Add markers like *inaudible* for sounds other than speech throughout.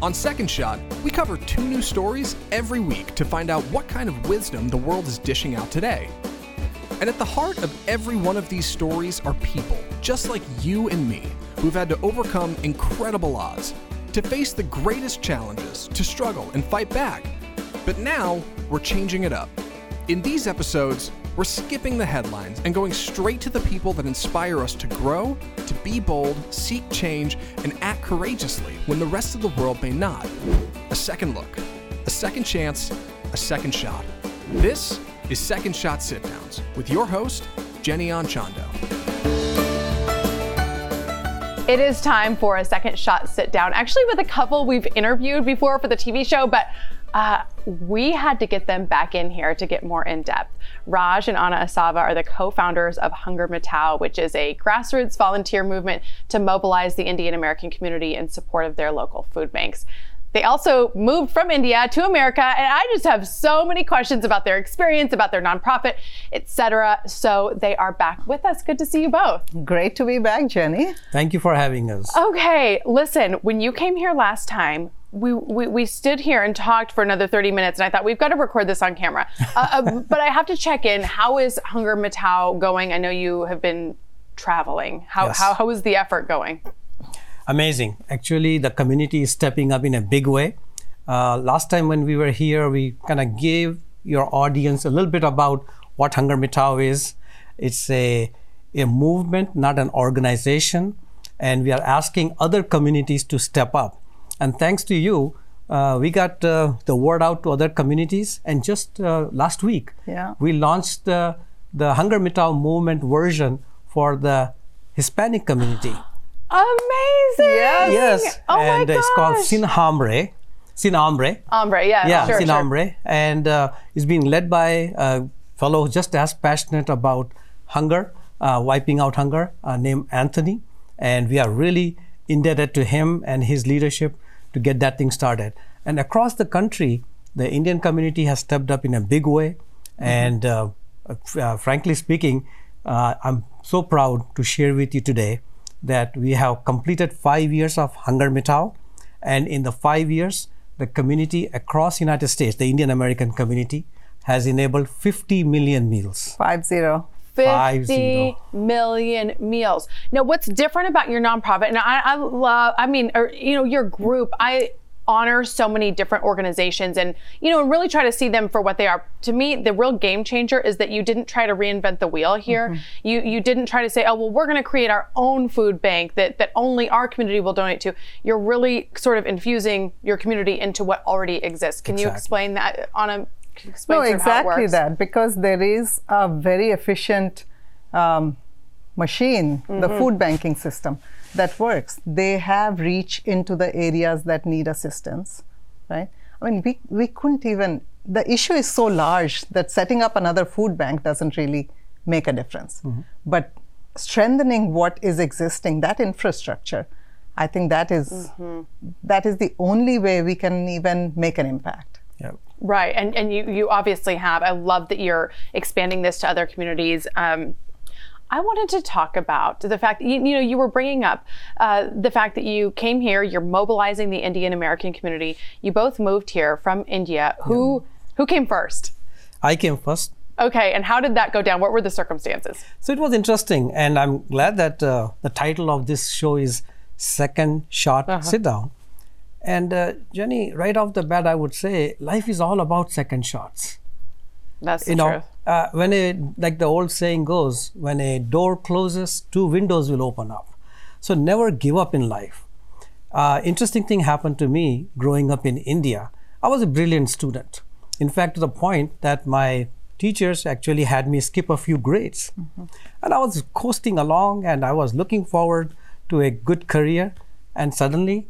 On Second Shot, we cover two new stories every week to find out what kind of wisdom the world is dishing out today. And at the heart of every one of these stories are people, just like you and me, who've had to overcome incredible odds, to face the greatest challenges, to struggle and fight back. But now, we're changing it up. In these episodes, we're skipping the headlines and going straight to the people that inspire us to grow, be bold, seek change, and act courageously when the rest of the world may not. A second look, a second chance, a second shot. This is Second Shot Sit Downs with your host, Jenny Anchondo. It is time for a second shot sit down, actually, with a couple we've interviewed before for the TV show, but uh, we had to get them back in here to get more in depth. Raj and Anna Asava are the co founders of Hunger Mitao, which is a grassroots volunteer movement to mobilize the Indian American community in support of their local food banks. They also moved from India to America, and I just have so many questions about their experience, about their nonprofit, etc. So they are back with us. Good to see you both. Great to be back, Jenny. Thank you for having us. Okay, listen, when you came here last time, we, we, we stood here and talked for another 30 minutes, and I thought we've got to record this on camera. Uh, uh, *laughs* but I have to check in. How is Hunger Mitao going? I know you have been traveling. How, Yes. how, how is the effort going? Amazing. Actually, the community is stepping up in a big way. Uh, last time when we were here, we kind of gave your audience a little bit about what Hunger Mitao is. It's a, a movement, not an organization. And we are asking other communities to step up. And thanks to you, uh, we got uh, the word out to other communities. And just uh, last week, Yeah. we launched the, the Hunger Mitao movement version for the Hispanic community. Amazing! Yes. Yes, Oh and my it's called gosh. Sin Hambre. Sin Hambre. Ombre, yeah. yeah, sure, Sin sure. Hambre. And uh, it's being led by a fellow just as passionate about hunger, uh, wiping out hunger, uh, named Anthony. And we are really indebted to him and his leadership to get that thing started. And across the country, the Indian community has stepped up in a big way. And uh, uh, frankly speaking, uh, I'm so proud to share with you today that we have completed five years of Hunger Mitao. And in the five years, the community across United States, the Indian American community, has enabled 50 million meals. Five zero. Five 50 million meals. Now, what's different about your nonprofit? And I, I love, I mean, or, you know, your group, I honor so many different organizations and, you know, and really try to see them for what they are. To me, the real game changer is that you didn't try to reinvent the wheel here. Mm-hmm. You, you didn't try to say, oh, well, we're going to create our own food bank that, that only our community will donate to. You're really sort of infusing your community into what already exists. Can you explain that on a, No, sort how it exactly works? that. Because there is a very efficient um, machine, the Mm-hmm. food banking system, that works. They have reach into the areas that need assistance, right? I mean, we, we couldn't even, the issue is so large that setting up another food bank doesn't really make a difference. But strengthening what is existing, that infrastructure, I think that is- Mm-hmm. that is the only way we can even make an impact. Yeah. Right, and and you you obviously have. I love that you're expanding this to other communities. Um, I wanted to talk about the fact you, you know you were bringing up uh, the fact that you came here. You're mobilizing the Indian American community. You both moved here from India. Who who came first? I came first. Okay, and how did that go down? What were the circumstances? So it was interesting, and I'm glad that uh, the title of this show is Second Shot Sit Down. And uh, Jenny, right off the bat, I would say life is all about second shots. That's the you know, truth. uh, when a like the old saying goes, when a door closes, two windows will open up. So never give up in life. Uh, interesting thing happened to me growing up in India. I was a brilliant student. In fact, to the point that my teachers actually had me skip a few grades. And I was coasting along and I was looking forward to a good career. And suddenly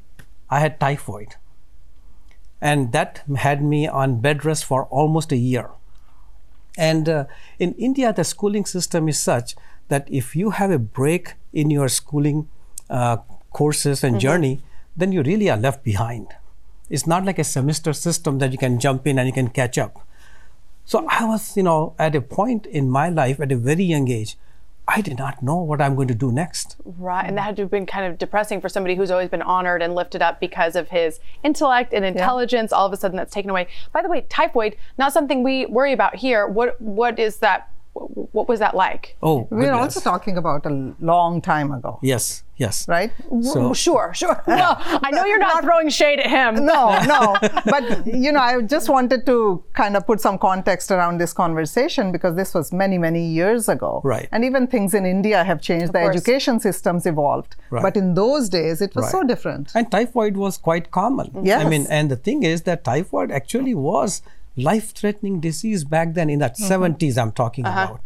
I had typhoid. And that had me on bed rest for almost a year. And uh, in India, the schooling system is such that if you have a break in your schooling uh, courses and journey, then you really are left behind. It's not like a semester system that you can jump in and you can catch up. So I was, you know, at a point in my life at a very young age I did not know what I'm going to do next. Right. And that had to have been kind of depressing for somebody who's always been honored and lifted up because of his intellect and intelligence. All of a sudden that's taken away. By the way, typhoid, not something we worry about here. What what is that what was that like? Oh, We're goodness. also talking about a long time ago, yes, yes. right? So Sure, sure. *laughs* No, I know you're not throwing shade at him. no, *laughs* no. But you know, I just wanted to kind of put some context around this conversation because this was many, many years ago. Right. And even things in India have changed. the course. education systems evolved. Right. But in those days, it was so different. And typhoid was quite common. Yes. I mean, and the thing is that typhoid actually was life-threatening disease back then in that 70s I'm talking about.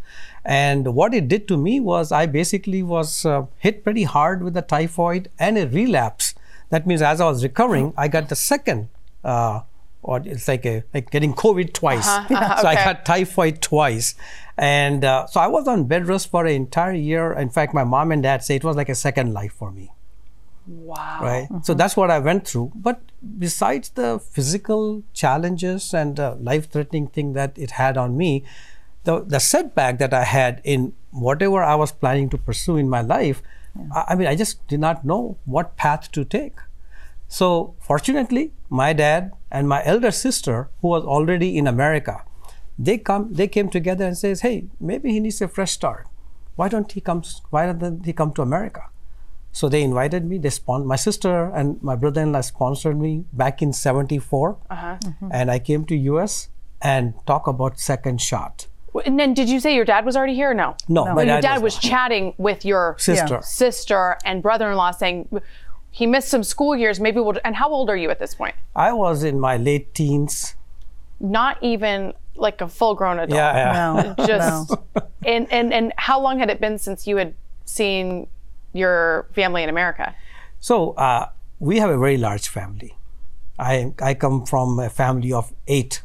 And what it did to me was I basically was uh, hit pretty hard with the typhoid and a relapse. That means as I was recovering, I got the second uh, or it's like a like getting COVID twice. *laughs* So I okay. got typhoid twice, and uh, so I was on bed rest for an entire year. In fact, my mom and dad say it was like a second life for me Wow. right? So mm-hmm. that's what i went through. But besides the physical challenges and the life threatening thing that it had on me the, the setback that i had in whatever i was planning to pursue in my life I, I mean i just did not know what path to take. So fortunately my dad and my elder sister who was already in america they come they came together and says hey maybe he needs a fresh start. Why don't he comes why don't he come to america so they invited me. They spon- my sister and my brother-in-law sponsored me back in '74, uh-huh. mm-hmm. and I came to US and talk about second shot. And then did you say your dad was already here? or No. No, my your dad dad was was chatting with your Sister. sister and brother-in-law saying he missed some school years. Maybe we'll. And how old are you at this point? I was in my late teens. Not even like a full-grown adult. Yeah, yeah. No, Just no. and and and how long had it been since you had seen your family in America? So uh, we have a very large family. I I come from a family of eight,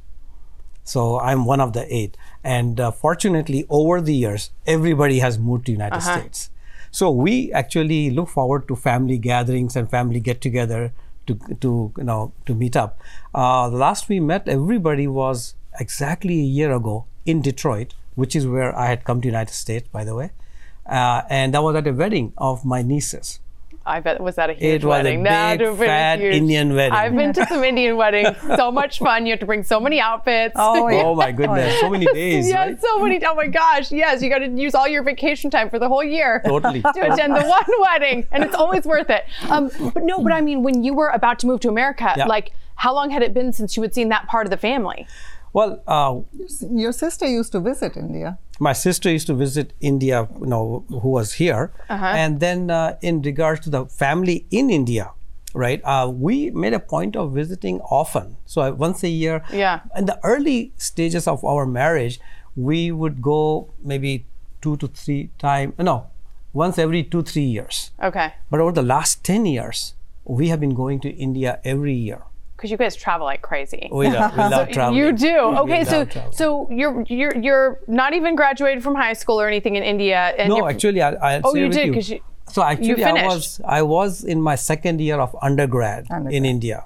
so I'm one of the eight. And uh, fortunately, over the years, everybody has moved to United States. So we actually look forward to family gatherings and family get-together to to you know to meet up. Uh, the last we met, everybody was exactly a year ago in Detroit, which is where I had come to United States, by the way. Uh, and that was at a wedding of my nieces. I bet was that a huge It was a wedding? big, That would have been fat huge. Indian wedding. I've been to some Indian weddings. *laughs* So much fun. You have to bring so many outfits. Oh, yeah. Oh my goodness, so many *laughs* days, yes, right? so many. Oh my gosh, yes, you got to use all your vacation time for the whole year Totally. to attend the one *laughs* wedding, and it's always worth it. Um, but no, but I mean, when you were about to move to America, Yeah. like, how long had it been since you had seen that part of the family? Well, uh, Your sister used to visit India. My sister used to visit India, you know, who was here, and then uh, in regards to the family in India, right? Uh, we made a point of visiting often, so uh, once a year. Yeah. In the early stages of our marriage, we would go maybe two to three time, no, once every two three years. Okay, But over the last ten years, we have been going to India every year. Because you guys travel like crazy. We love, we *laughs* love traveling. You do. Okay, We so traveling. so you're you're you're not even graduated from high school or anything in India, and No, actually, I, I'll Oh, share you with did, you. 'cause you- so actually, I was I was in my second year of undergrad, in India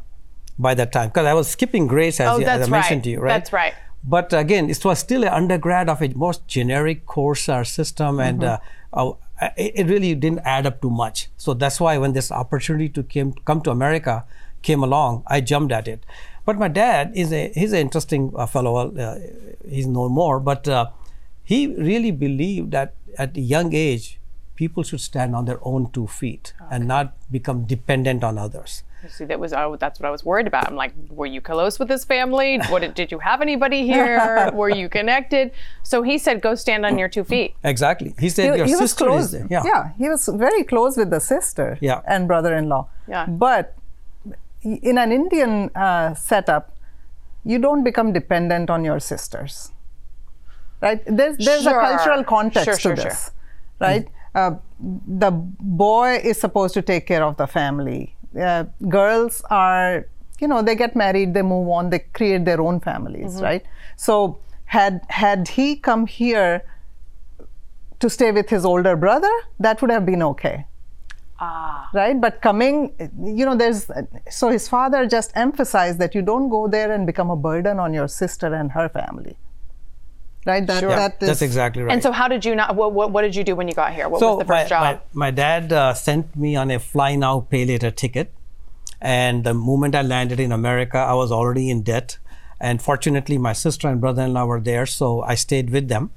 by that time because I was skipping grades as, Oh, you- as that's I mentioned right. to you, right? That's right. But again, it was still an undergrad of a most generic course or system, and uh, uh, it, it really didn't add up too much. So that's why when this opportunity to came, come to America came along, I jumped at it. But my dad is a he's an interesting uh, fellow. Uh, he's no more, but uh, he really believed that at a young age, people should stand on their own two feet and not become dependent on others. See, that was oh, that's what I was worried about. I'm like, were you close with this family? What did, did you have anybody here? *laughs* were you connected? So he said, go stand on your two feet. Exactly. He said your he was sister close. is there. Yeah. he was very close with the sister Yeah. and brother-in-law. Yeah. But in an Indian uh, setup, you don't become dependent on your sisters, right? There's there's Sure. a cultural context Sure, to sure, sure. this, right? Uh, the boy is supposed to take care of the family. Uh, girls are, you know, they get married, they move on, they create their own families, Mm-hmm. right? So had had he come here to stay with his older brother, that would have been okay. Ah. Right? But coming, you know, there's, so his father just emphasized that you don't go there and become a burden on your sister and her family. right? That, Yeah, that is, that's exactly right. And so, how did you not? What, what, what did you do when you got here? What was the first my, job? My, my dad uh, sent me on a fly now, pay later ticket. And the moment I landed in America, I was already in debt. And fortunately, my sister and brother in law were there, so I stayed with them.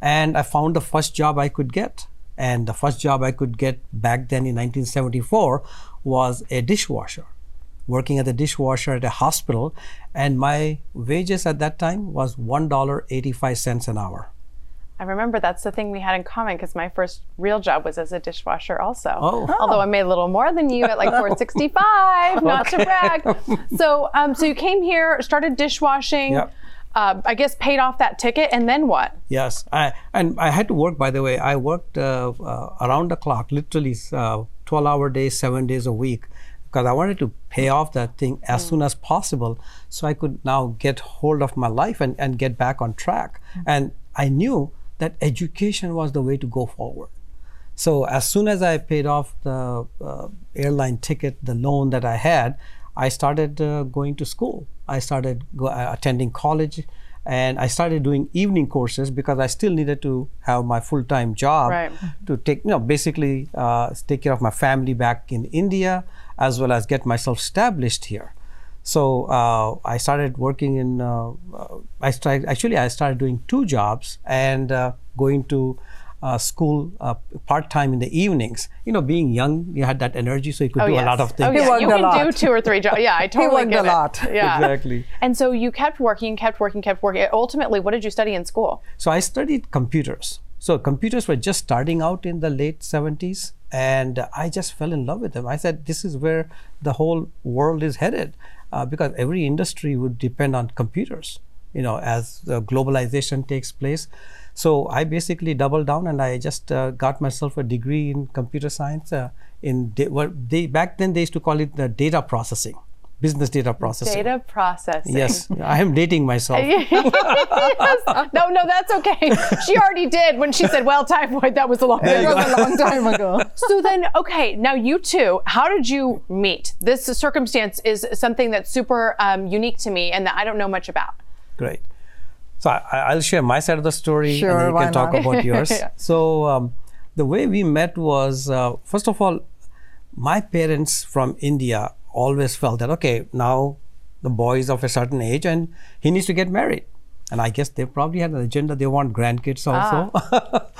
And I found the first job I could get. And the first job I could get back then in 1974 was a dishwasher, working as a dishwasher at a hospital. And my wages at that time was $1.85 an hour. I remember that's the thing we had in common because my first real job was as a dishwasher, also. Oh. Although I made a little more than you at like 465, not to *laughs* brag. So, um, so you came here, started dishwashing. Yep. Uh, I guess paid off that ticket, and then what? Yes, I, and I had to work. By the way, I worked uh, uh, around the clock, literally uh, twelve-hour days, seven days a week, because I wanted to pay off that thing as soon as possible, so I could now get hold of my life and, and get back on track. And I knew that education was the way to go forward. So as soon as I paid off the uh, airline ticket, the loan that I had, I started uh, going to school. I started go, uh, attending college, and I started doing evening courses because I still needed to have my full-time job Right. to take, you know, basically uh, take care of my family back in India as well as get myself established here. So uh, I started working in. Uh, uh, I started actually I started doing two jobs and uh, going to uh, school uh, part time in the evenings. You know, being young, you had that energy, so you could do a lot of things. Oh, yeah. worked you a can do two or three jobs. *laughs* Yeah, I totally worked get a it. lot. Yeah, Exactly. And so you kept working, kept working, kept working. Ultimately, what did you study in school? So I studied computers. So computers were just starting out in the late 70s, and I just fell in love with them. I said, this is where the whole world is headed, uh, because every industry would depend on computers. You know, as the globalization takes place. So I basically doubled down, and I just uh, got myself a degree in computer science. Uh, in da- what they back then they used to call it the data processing, business data processing. Data processing. Yes, I am dating myself. *laughs* yes. No, no, that's okay. She already did when she said, "Well, typhoid." That was a long It time was a long time ago. *laughs* so then okay now you two how did you meet this circumstance is something that's super um, unique to me and that i don't know much about Great. So I, I'll share my side of the story, and Sure, then you can talk not? about yours. *laughs* Yeah. So um, the way we met was, uh, first of all, my parents from India always felt that okay, now the boy is of a certain age and he needs to get married. And I guess they probably had an agenda. They want grandkids also.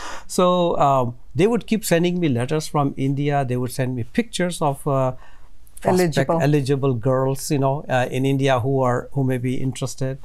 *laughs* so um, they would keep sending me letters from India. They would send me pictures of uh, Eligible. eligible girls, you know, uh, in India who are who may be interested.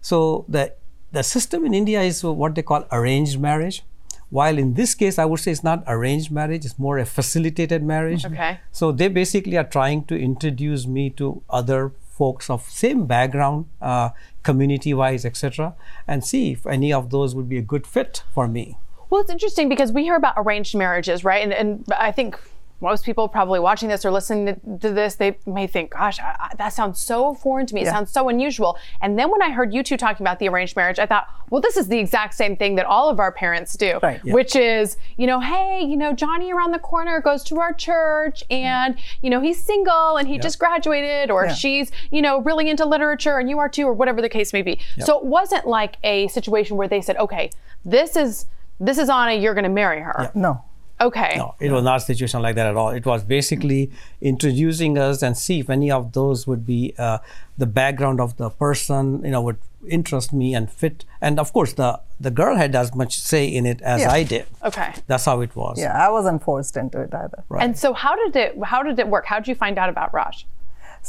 So the the system in India is what they call arranged marriage. While in this case, I would say it's not arranged marriage; it's more a facilitated marriage. Okay. So they basically are trying to introduce me to other folks of same background, uh, community-wise, etc., and see if any of those would be a good fit for me. well it's interesting because we hear about arranged marriages right and, and i think most people probably watching this or listening to, this they may think gosh I, I, that sounds so foreign to me it Yeah. sounds so unusual and then when i heard you two talking about the arranged marriage i thought well this is the exact same thing that all of our parents do Right. Yeah. which is you know hey you know johnny around the corner goes to our church mm. and you know he's single and he just graduated or she's you know really into literature and you are too or whatever the case may be so it wasn't like a situation where they said okay this is this is anna you're going to marry her No. Okay No, it was not a situation like that at all. It was basically introducing us and see if any of those would be uh, the background of the person, you know, would interest me and fit. And of course, the the girl had as much say in it as Yeah. I did. okay That's how it was. Yeah, I wasn't forced into it either. Right. and so how did it how did it work how did you find out about raj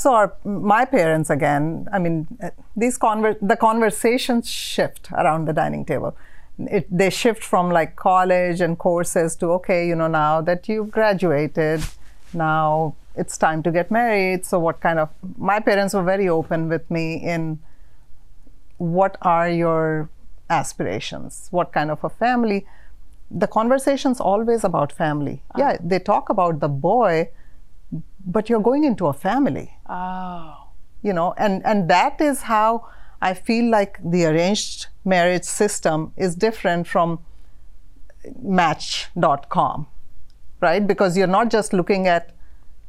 So our, my parents again, I mean, uh, these conver- the conversations shift around the dining table. It, they shift from like college and courses to okay, you know, now that you've graduated, now it's time to get married. So what kind of? My parents were very open with me in what are your aspirations? What kind of a family? The conversation's always about family. Ah. Yeah, they talk about the boy, but you're going into a family oh you know and and that is how i feel like the arranged marriage system is different from match.com right because you're not just looking at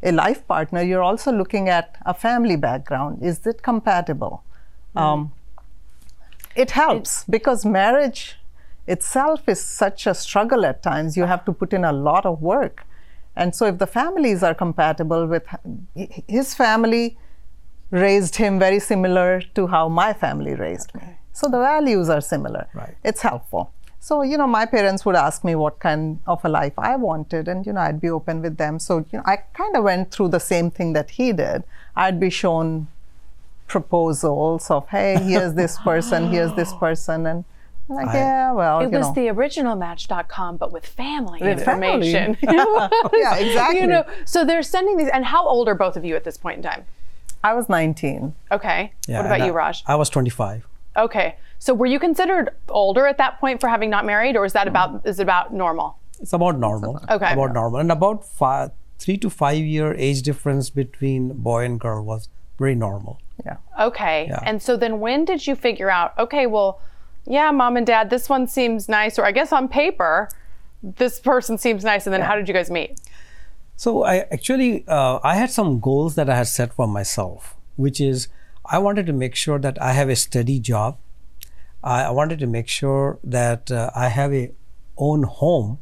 a life partner you're also looking at a family background is it compatible um, it helps because marriage itself is such a struggle at times. You have to put in a lot of work. And so, if the families are compatible with his family, raised him very similar to how my family raised me. So the values are similar. Right. It's helpful. So, you know, my parents would ask me what kind of a life I wanted, and, you know, I'd be open with them. So, you know, I kind of went through the same thing that he did. I'd be shown proposals of, hey, here's this *laughs* person, here's this person, and I'm like, I- yeah, well, It you was know. the original Match.com, but with family With family. information. *laughs* *laughs* yeah, exactly. You know, so they're sending these. And how old are both of you at this point in time? I was 19. Okay. Yeah, what about and you, Raj? I was 25. Okay. So were you considered older at that point for having not married, or is that about is it about normal? It's about normal. Okay. About normal. And about five, three to five year age difference between boy and girl was very normal. Yeah. Okay. Yeah. And so then when did you figure out, okay, well, yeah, mom and dad, this one seems nice, or I guess on paper, this person seems nice. And then how did you guys meet? So I actually uh, I had some goals that I had set for myself, which is I wanted to make sure that I have a steady job. I, I wanted to make sure that uh, I have a own home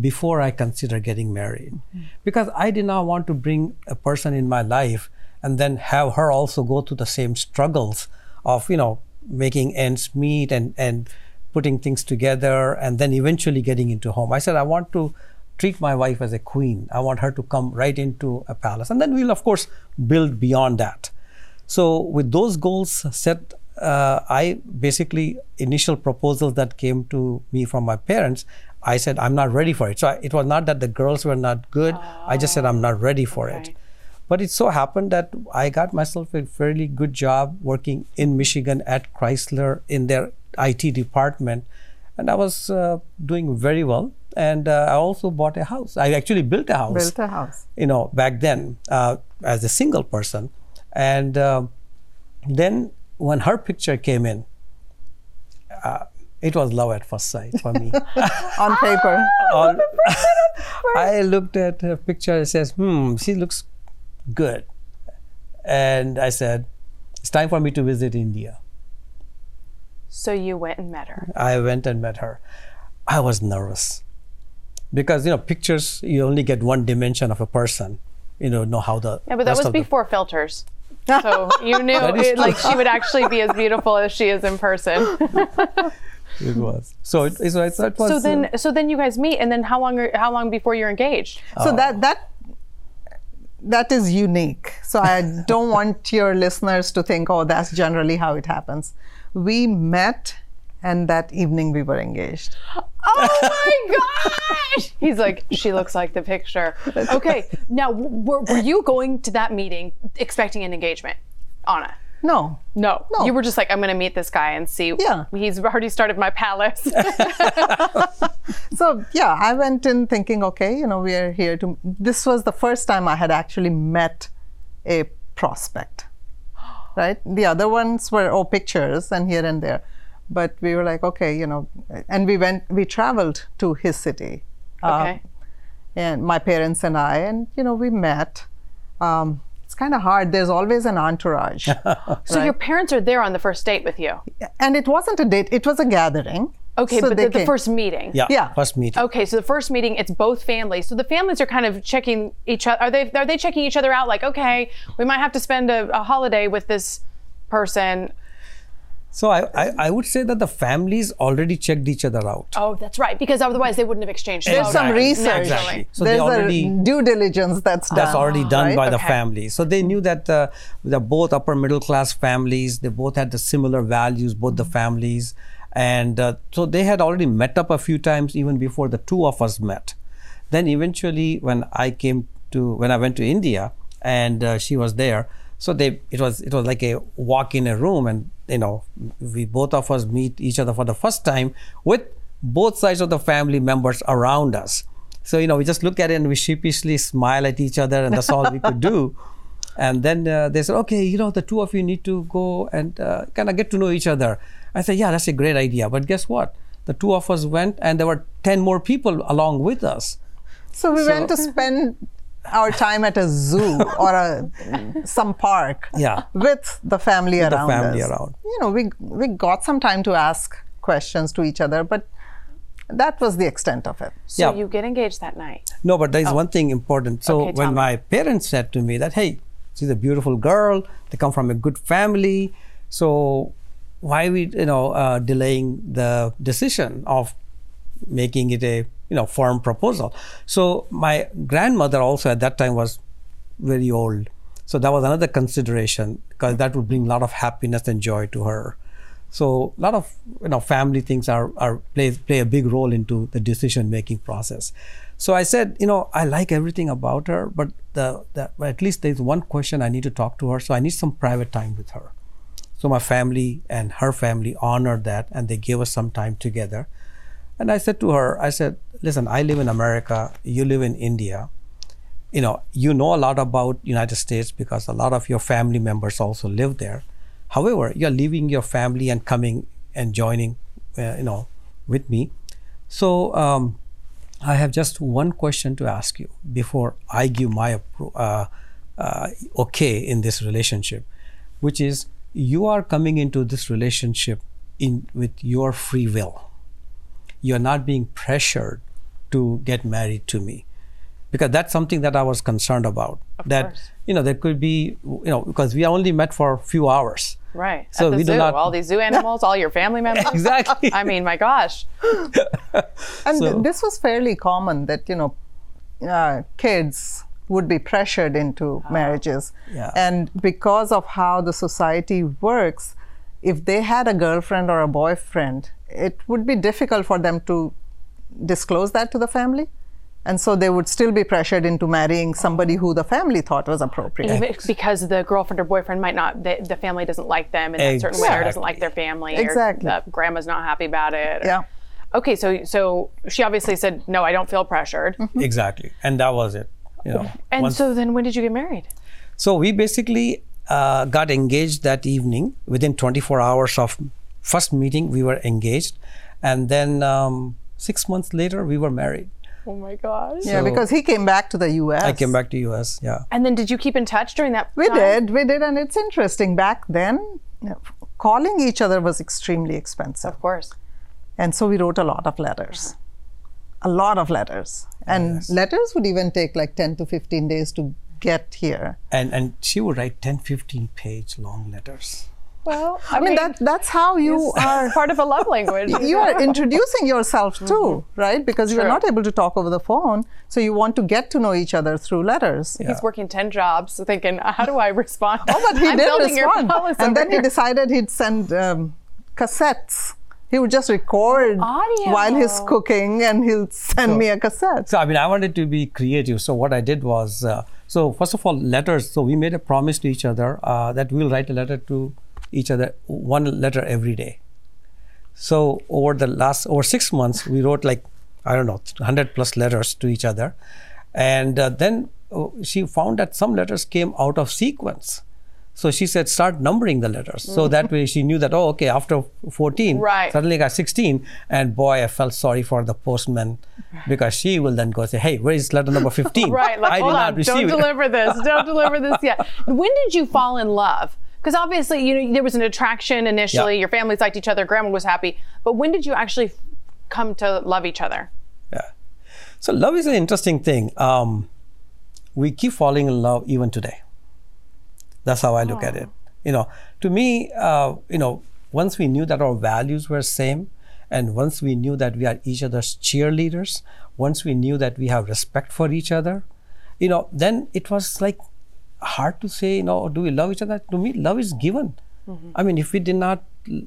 before I consider getting married, because I did not want to bring a person in my life and then have her also go through the same struggles of you know making ends meet and and putting things together and then eventually getting into home. I said I want to treat my wife as a queen. I want her to come right into a palace. And then we'll, of course, build beyond that. So, with those goals set, uh, I basically, initial proposals that came to me from my parents, I said, I'm not ready for it. So, I, it was not that the girls were not good. I just said, I'm not ready for it. But it so happened that I got myself a fairly good job working in Michigan at Chrysler in their IT department. And I was uh, doing very well. And uh, I also bought a house. I actually built a house Built a house. you know, back then uh, as a single person. And uh, then when her picture came in, uh, it was love at first sight for me. *laughs* On paper. *laughs* All- I looked at her picture and says, hmm, she looks good. And I said, it's time for me to visit India. So you went and met her. I went and met her. I was nervous because you know pictures you only get one dimension of a person. You know, know how the Yeah, but that was of the- before filters. So you *laughs* knew That is it, like she would actually be as beautiful as she is in person. *laughs* it was so. It, so, it, so was. So uh, then, so then you guys meet, and then how long? Are, how long before you're engaged? So that that that is unique. So I don't want your listeners to think, oh, that's generally how it happens. We met, and that evening we were engaged. Oh my *laughs* gosh! He's like, she looks like the picture. Okay, now were, were you going to that meeting expecting an engagement, Anna? No, No. No. You were just like, I'm going to meet this guy and see. Yeah. He's already started my palace. *laughs* So yeah, I went in thinking, okay, you know, we are here to. This was the first time I had actually met a prospect, right? The other ones were oh pictures and here and there, but we were like, okay, you know, and we went, we traveled to his city, uh, okay. and my parents and I, and you know, we met. Um, it's kind of hard. There's always an entourage, *laughs* So your parents are there on the first date with you. and it wasn't a date; it was a gathering. Okay, So but the, the first meeting. yeah, yeah. first meeting. Okay, so the first meeting, it's both families. So the families are kind of checking each other. Are they are they checking each other out? Like, okay, we might have to spend a, a holiday with this person. So I, I, I would say that the families already checked each other out. Oh, that's right, because otherwise they wouldn't have exchanged. There's some research. Naturally. So they There's already a due diligence that's done. that's already done right? by the Okay. family. So they knew that uh, they're both upper middle class families. They both had the similar values, both the families, and uh, so they had already met up a few times even before the two of us met. Then eventually, when I came to when I went to India and uh, she was there, so they it was it was like a walk in a room, and you know we both of us meet each other for the first time with both sides of the family members around us. So you know we just look at it and we sheepishly smile at each other, and that's all we could do. *laughs* And then uh, they said, okay, you know, the two of you need to go and uh, kind of get to know each other. I said, yeah, that's a great idea. But guess what? The two of us went, and there were 10 more people along with us. So we went to spend our time at a zoo *laughs* or a some park Yeah. with the family the around family us. around. You know, we we got some time to ask questions to each other, but that was the extent of it. So Yeah. you get engaged that night. No, but there is one thing important. So Oh. Okay, when my parents said to me that, hey, she's a beautiful girl, they come from a good family, so why we you know uh, delaying the decision of making it a you know firm proposal? So my grandmother also at that time was very old, so that was another consideration because that would bring a lot of happiness and joy to her. So a lot of you know family things are, are play play a big role into the decision making process. So I said, you know, I like everything about her, but the, the at least there's one question I need to talk to her. So I need some private time with her. So my family and her family honored that, and they gave us some time together. And I said to her, I said, listen, I live in America, you live in India. You know, you know a lot about United States because a lot of your family members also live there. However, you're leaving your family and coming and joining, uh, you know, with me. So um, I have just one question to ask you before I give my uh, uh, okay in this relationship, which is you are coming into this relationship in with your free will. You are not being pressured to get married to me, because that's something that I was concerned about. that course. you know there could be you know because we only met for a few hours. Right. So At the we do not- all these zoo animals, all your family *laughs* members. Exactly. I mean, my gosh. *laughs* And So- th- this was fairly common that, you know, uh, kids would be pressured into marriages. Yeah. And because of how the society works, if they had a girlfriend or a boyfriend, it would be difficult for them to disclose that to the family. And so they would still be pressured into marrying somebody who the family thought was appropriate. Even because the girlfriend or boyfriend might not, the, the family doesn't like them in that certain way, or doesn't like their family, Exactly. or the grandma's not happy about it. or- Yeah. Okay, so so she obviously said, no, I don't feel pressured. Exactly, and that was it. You know. And once- so then when did you get married? So we basically uh, got engaged that evening. Within 24 hours of first meeting, we were engaged, and then um, six months later, we were married. Oh my gosh. yeah, So- because he came back to the US. I came back to US. Yeah. And then did you keep in touch during that We time? did, we did, and it's interesting. Back then, calling each other was extremely expensive, Of course. and so we wrote a lot of letters, a lot of letters, and Yes. letters would even take like ten to fifteen days to get here. And and she would write 10, 15 page long letters. Well, I mean, that that's how you are. part of a love language. *laughs* You are introducing yourself too, right? Because you are not able to talk over the phone, so you want to get to know each other through letters. He's working 10 jobs, thinking, how do I respond? Oh, but he *laughs* I'm did respond. And over then he decided he'd send um, cassettes. He would just record Audio. while he's cooking and he'll send me a cassette. So I mean, I wanted to be creative. So what I did was, uh, so first of all, letters. So we made a promise to each other uh, that we'll write a letter to each other, one letter every day. So over the last over six months, we wrote like I don't know, hundred plus letters to each other, and uh, then uh, she found that some letters came out of sequence. So she said, start numbering the letters. So that way she knew that, oh, okay, after 14, Right. suddenly I got 16. And boy, I felt sorry for the postman because she will then go say, hey, where is letter number 15? *laughs* Right, like, I hold did not on, don't it. deliver this, don't deliver this yet. *laughs* When did you fall in love? Because obviously, you know, there was an attraction initially. Yeah. Your families liked each other. Grandma was happy. But when did you actually come to love each other? Yeah. So love is an interesting thing. Um, we keep falling in love even today. That's how I look at it. You know, to me, uh, you know, once we knew that our values were same, and once we knew that we are each other's cheerleaders, once we knew that we have respect for each other, you know, then it was like hard to say, you know, do we love each other? To me, love is given. Mm-hmm. I mean, if we did not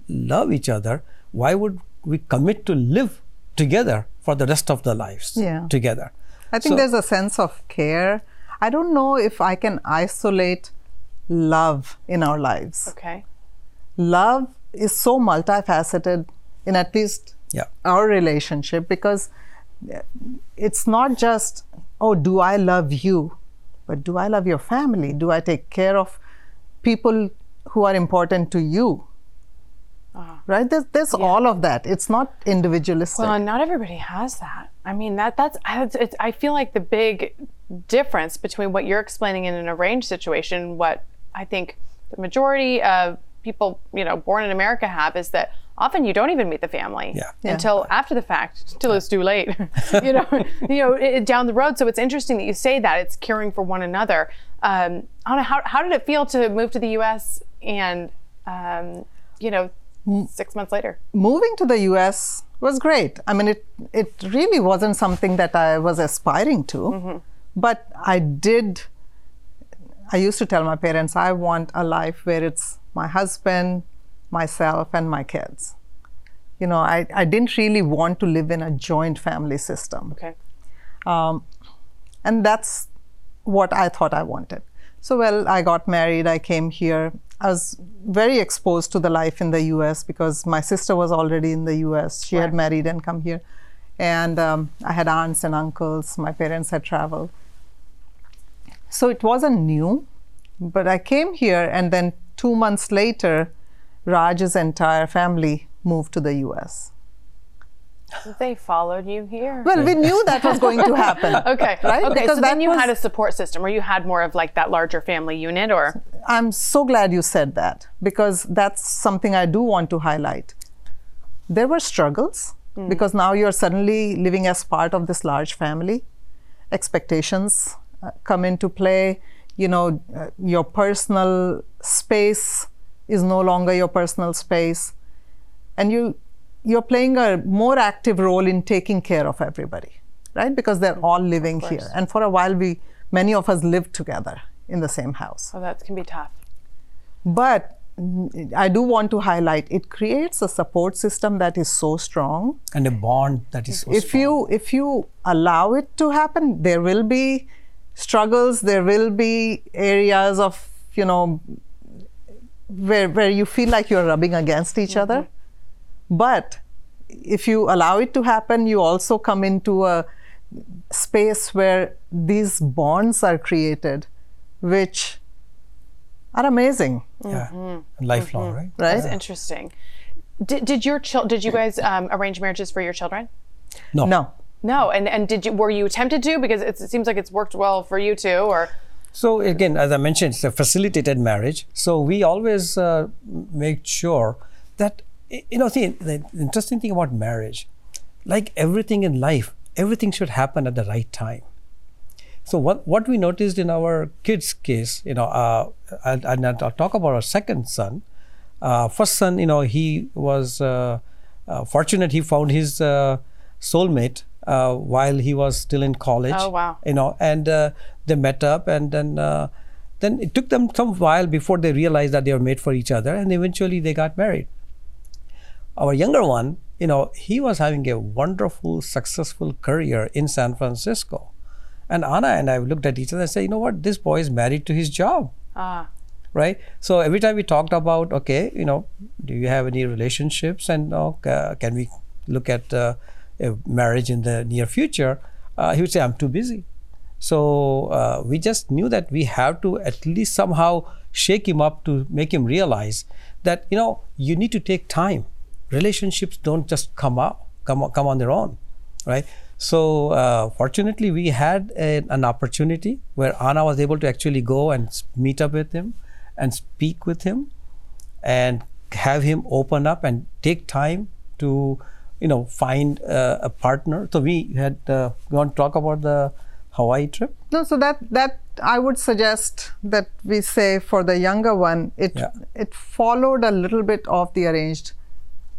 love each other, why would we commit to live together for the rest of the lives Yeah. together? I think So- there's a sense of care. I don't know if I can isolate love in our lives. Okay. Love is so multifaceted in at least Yeah. our relationship because it's not just, oh, do I love you? But do I love your family? Do I take care of people who are important to you? Uh-huh. Right? There's, there's all of that. It's not individualistic. Well, not everybody has that. I mean, that that's I, it's, it's, I feel like the big difference between what you're explaining in an arranged situation what I think the majority of people, you know, born in America have is that often you don't even meet the family Yeah. Yeah. until after the fact, until it's too late, *laughs* you know, *laughs* *laughs* you know, it, down the road. So it's interesting that you say that it's caring for one another. Um, Anna, how, how did it feel to move to the U.S. and, um, you know, six months later? moving to the US was great. I mean, it it really wasn't something that I was aspiring to, but I did. I used to tell my parents, I want a life where it's my husband, myself, and my kids. You know, I, I didn't really want to live in a joint family system. Okay. And that's what I thought I wanted. So, well, I got married, I came here. I was very exposed to the life in the US because my sister was already in the US. She had married and come here. And um, I had aunts and uncles, my parents had traveled. So it wasn't new, but I came here, and then two months later, Raj's entire family moved to the US. They followed you here. Well, we knew that was going to happen. *laughs* Okay. Right? Okay. Because so then you was- had a support system, or you had more of like that larger family unit, or I'm so glad you said that because that's something I do want to highlight. There were struggles because now you're suddenly living as part of this large family. Expectations uh, come into play. You know, uh, your personal space is no longer your personal space, and you you're playing a more active role in taking care of everybody, right? Because they're mm-hmm. all living here, and for a while, we many of us lived together in the same house. oh, that can be tough. But I do want to highlight it creates a support system that is so strong. and a bond that is so If strong. you if you allow it to happen, there will be struggles. There will be areas of you know where where you feel like you're rubbing against each other. But if you allow it to happen, you also come into a space where these bonds are created, which are amazing, yeah, Mm-hmm. lifelong, right? right? That's interesting. Did, did your chil- did you guys um, arrange marriages for your children? No, No. No, and and did you were you tempted to because it's, it seems like it's worked well for you too, or So again, as I mentioned, it's a facilitated marriage. So we always uh, make sure that you know. See, the interesting thing about marriage, like everything in life, everything should happen at the right time. So what what we noticed in our kids' case, you know, uh, and, and I'll talk about our second son. Uh, first son, you know, he was uh, uh, fortunate. He found his uh, soulmate uh, while he was still in college. Oh, wow. You know, and uh, they met up, and then uh, then it took them some while before they realized that they were made for each other, and eventually they got married our younger one, you know, he was having a wonderful, successful career in San Francisco. And Anna and I looked at each other and said, you know what, this boy is married to his job, ah, right? So every time we talked about, okay, you know, do you have any relationships and uh, can we look at uh, a marriage in the near future? Uh, he would say, I'm too busy. So uh, we just knew that we have to at least somehow shake him up to make him realize that you know you need to take time. Relationships don't just come out, come come on their own, right? So uh, fortunately, we had a, an opportunity where Anna was able to actually go and meet up with him and speak with him and have him open up and take time to you know find uh, a partner so we had uh, you want to talk about the hawaii trip No, so that that I would suggest that we say for the younger one, it Yeah. it followed a little bit of the arranged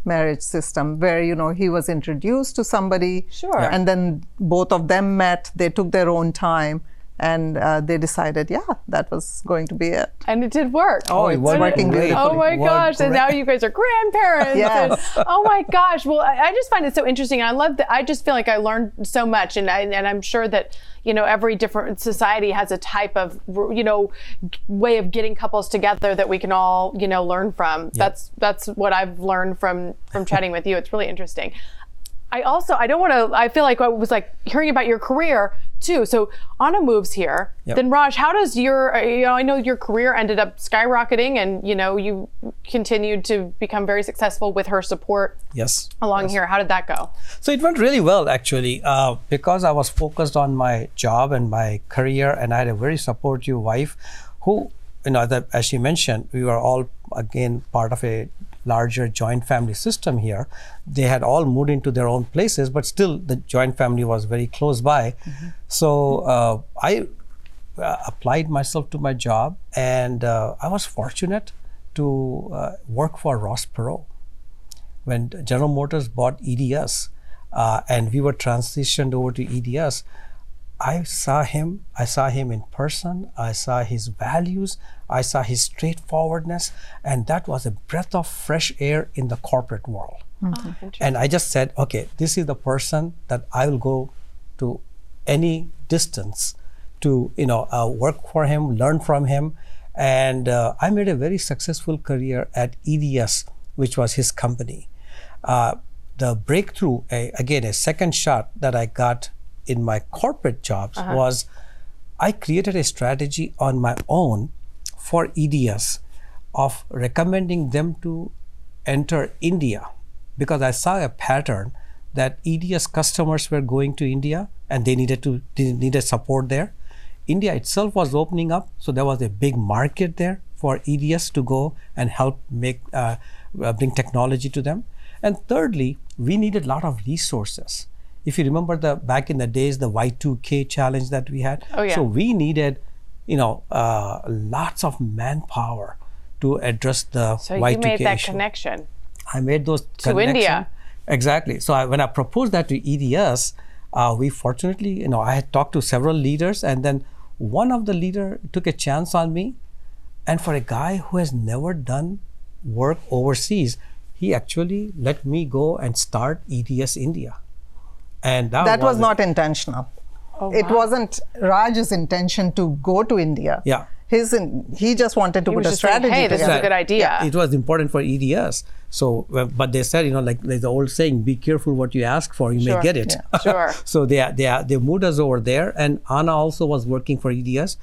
marriage system where you know he was introduced to somebody Sure. And then both of them met they took their own time and uh, they decided yeah that was going to be it and it did work. Oh, it's worked working great. beautifully. Oh my gosh! And now you guys are grandparents. Yes. and- oh my gosh! Well, I, I just find it so interesting. I love that. I just feel like I learned so much, and I, and I'm sure that you know every different society has a type of you know way of getting couples together that we can all you know learn from. That's that's what I've learned from from chatting with you. It's really interesting. I also I don't want to. I feel like I was like hearing about your career. too. So Anna moves here. Yep. Then Raj, how does your uh, you know I know your career ended up skyrocketing, and you know you continued to become very successful with her support Yes. along here. How did that go? So it went really well, actually, uh, because I was focused on my job and my career, and I had a very supportive wife, who, you know, that, as she mentioned, we were all again part of a larger joint family system here. They had all moved into their own places, but still the joint family was very close by. So uh, I uh, applied myself to my job, and uh, I was fortunate to uh, work for Ross Perot when General Motors bought EDS uh, and we were transitioned over to EDS, I saw him. I saw him in person. I saw his values. I saw his straightforwardness, and that was a breath of fresh air in the corporate world. And I just said, okay, this is the person that I will go to any distance to, you know, uh, work for him, learn from him, and uh, I made a very successful career at EDS, which was his company. Uh, the breakthrough, a, again, a second shot that I got in my corporate jobs was I created a strategy on my own for EDS of recommending them to enter India because I saw a pattern that EDS customers were going to India and they needed to they needed support there. India itself was opening up, so there was a big market there for EDS to go and help make uh, uh, bring technology to them. And thirdly, we needed a lot of resources. If you remember the back in the days, the Y2K challenge that we had. Oh, yeah. So we needed, you know, uh, lots of manpower to address the So Y2K you made that issue. connection. I made those To India. Exactly. So I, when I proposed that to EDS, uh, we fortunately, you know, I had talked to several leaders, and then one of the leader took a chance on me, and for a guy who has never done work overseas, he actually let me go and start EDS India, and that, that was a- not intentional. Oh, it wasn't Raj's intention to go to India. Yeah. His in, he just wanted to He put was a just saying, strategy "Hey, this is a good idea." It was important for EDS. So, but they said, you know, like there's the old saying, "Be careful what you ask for, you Sure. may get it." *laughs* Sure. so they they they moved us over there, and Anna also was working for EDS.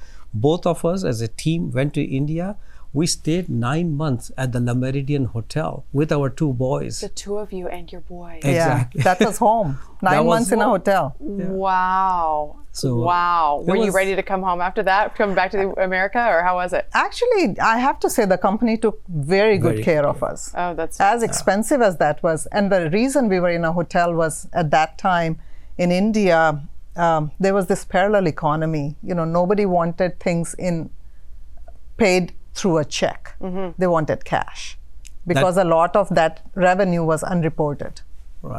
Both of us, as a team, went to India. We stayed nine months at the La Méridien Hotel with our two boys. The two of you and your boy. Yeah, Exactly. that was home. *laughs* Nine was months in a home. hotel. Wow. So, wow. it Were you ready to come home after that? Coming back to the America, or how was it? Actually, I have to say the company took very good Very care good of us. Oh, that's as expensive as that was, and the reason we were in a hotel was at that time in India, um, there was this parallel economy. You know, nobody wanted things in paid through a check. Mm-hmm. They wanted cash because a lot of that revenue was unreported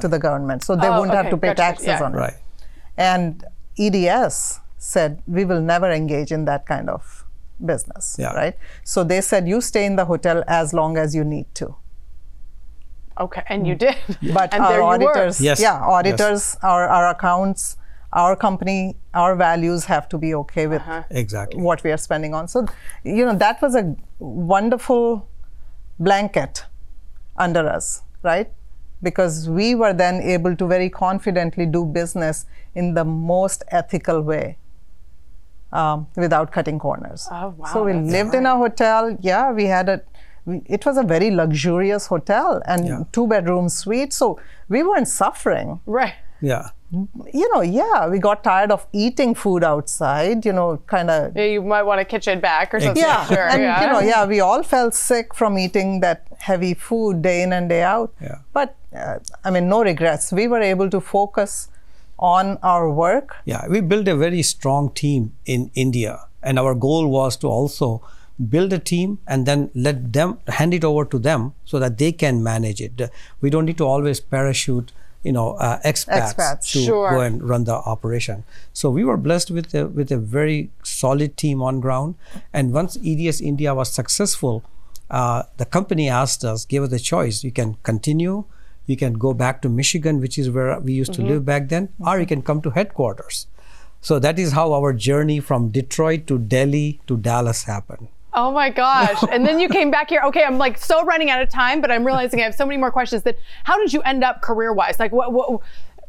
to the government, so they Oh, wouldn't have to pay gotcha, taxes yeah. on it. Right. And EDS said, we will never engage in that kind of business, Yeah. right? So they said, you stay in the hotel as long as you need to. okay, and mm. you did. But and our there you were. auditors, Yes, yeah, yes. auditors, our, our accounts, our company, our values have to be okay with Uh-huh. Exactly. what we are spending on. So, you know, that was a wonderful blanket under us, right? Because we were then able to very confidently do business in the most ethical way um, without cutting corners. Oh, wow, So we that's lived in a hotel. Yeah, we had a. We, it was a very luxurious hotel and Yeah. two bedroom suite. So we weren't suffering Right. Yeah. You know, yeah, we got tired of eating food outside, you know, kind of. Yeah, You might want a kitchen back or something. Yeah, Sure. and yeah. you know, yeah, we all felt sick from eating that heavy food day in and day out. Yeah. But uh, I mean, no regrets. We were able to focus on our work. Yeah, we built a very strong team in India, and our goal was to also build a team and then let them hand it over to them so that they can manage it. We don't need to always parachute, you know, uh, expats, Expats. to Sure. go and run the operation. So we were blessed with a, with a very solid team on ground. And once EDS India was successful, uh, the company asked us, gave us a choice: you can continue. You can go back to Michigan, which is where we used to live back then, or you can come to headquarters. So that is how our journey from Detroit to Delhi to Dallas happened. Oh my gosh. And then you came back here. Okay, I'm like so running out of time, but I'm realizing I have so many more questions that how did you end up career wise? Like what, what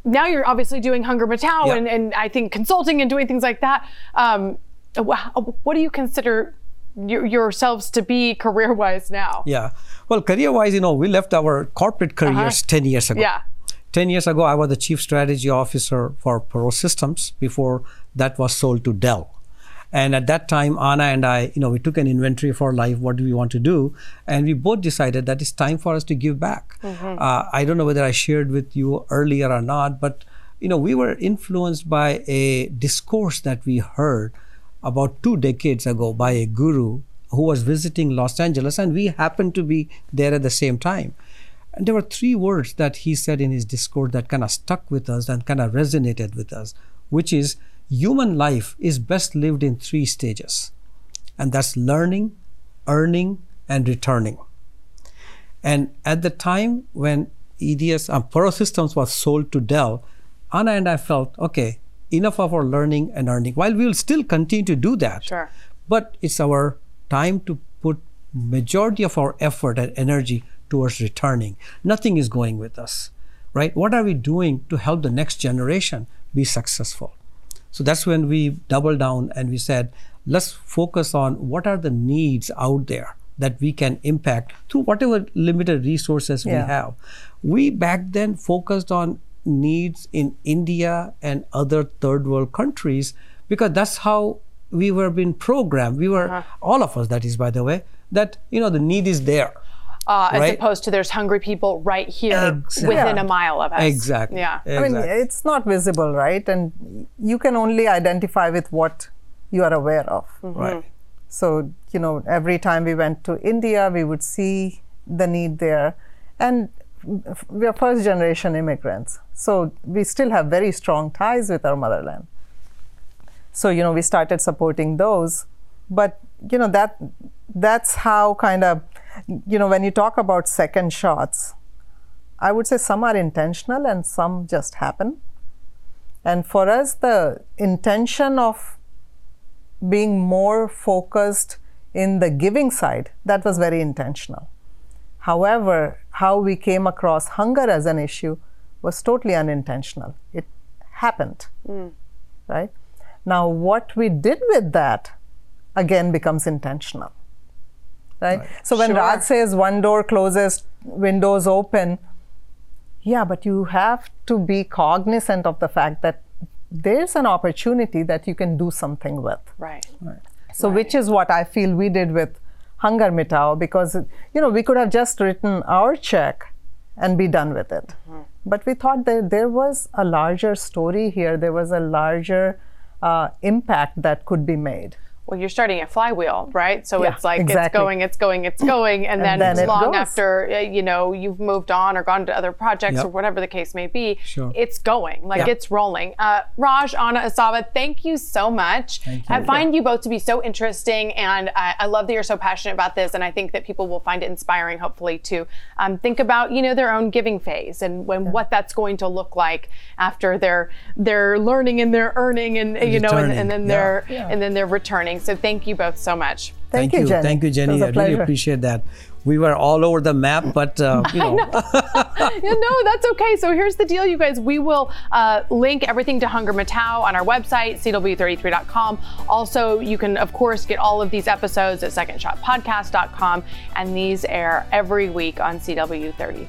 now you're obviously doing Hunger Mitao Yep. and, and I think consulting and doing things like that. Um, what do you consider yourselves to be career wise now? Yeah. Well, career wise, you know, we left our corporate careers 10 years ago. Yeah. 10 years ago, I was the chief strategy officer for Perot Systems before that was sold to Dell. And at that time, Anna and I, you know, we took an inventory of our life. What do we want to do? And we both decided that it's time for us to give back. Uh, I don't know whether I shared with you earlier or not, but you know, we were influenced by a discourse that we heard about two decades ago by a guru who was visiting Los Angeles, and we happened to be there at the same time. And there were three words that he said in his discourse that kind of stuck with us and kind of resonated with us, which is human life is best lived in three stages. And that's learning, earning, and returning. And at the time when EDS um, Perot Systems was sold to Dell, Anna and I felt, okay, enough of our learning and earning. While we will still continue to do that, Sure. but it's our time to put majority of our effort and energy towards returning. Nothing is going with us, right? What are we doing to help the next generation be successful? So that's when we doubled down and we said, let's focus on what are the needs out there that we can impact through whatever limited resources we have. We back then focused on needs in India and other third world countries because that's how we were being programmed. We were, uh-huh. all of us, that is, by the way, that, you know, the need is there. Uh, as opposed to there's hungry people right here Exactly. within Yeah. a mile of us. Exactly. Yeah. I mean, Exactly. it's not visible, right? And you can only identify with what you are aware of. Right. So, you know, every time we went to India, we would see the need there. And we are first generation immigrants. So we still have very strong ties with our motherland. So, you know, we started supporting those. But, you know, that that's how kind of, you know, when you talk about second shots, I would say some are intentional and some just happen. And for us, the intention of being more focused in the giving side, that was very intentional. However, how we came across hunger as an issue was totally unintentional. It happened, hmm. right? Now, what we did with that again becomes intentional, right? So when Sure. Raj says one door closes, windows open, yeah, but you have to be cognizant of the fact that there's an opportunity that you can do something with. Right. right. So, which is what I feel we did with Hunger Mitao because, you know, we could have just written our check and be done with it. But we thought that there was a larger story here, there was a larger uh, impact that could be made. Well, you're starting a flywheel, right? So Yeah, it's like it's going, it's going, it's going, and, then, then long after uh, you know you've moved on or gone to other projects Yep. or whatever the case may be, Sure. it's going, like Yeah. it's rolling. Uh, Raj, Anna, Asawa, thank you so much. You. I find you both to be so interesting, and I, I love that you're so passionate about this. And I think that people will find it inspiring, hopefully, to um, think about you know their own giving phase and when what that's going to look like after they're they're learning and they're earning and you know and, and then Yeah. and then they're returning. So thank you both so much. Thank, you, Jenny. Thank you, It Jenny. was a I really appreciate that. We were all over the map, but uh, *laughs* you know, yeah, no, that's okay. So here's the deal, you guys. We will uh, link everything to Hunger Mitao on our website, cw33.com. Also, you can, of course, get all of these episodes at secondshotpodcast.com, and these air every week on CW33.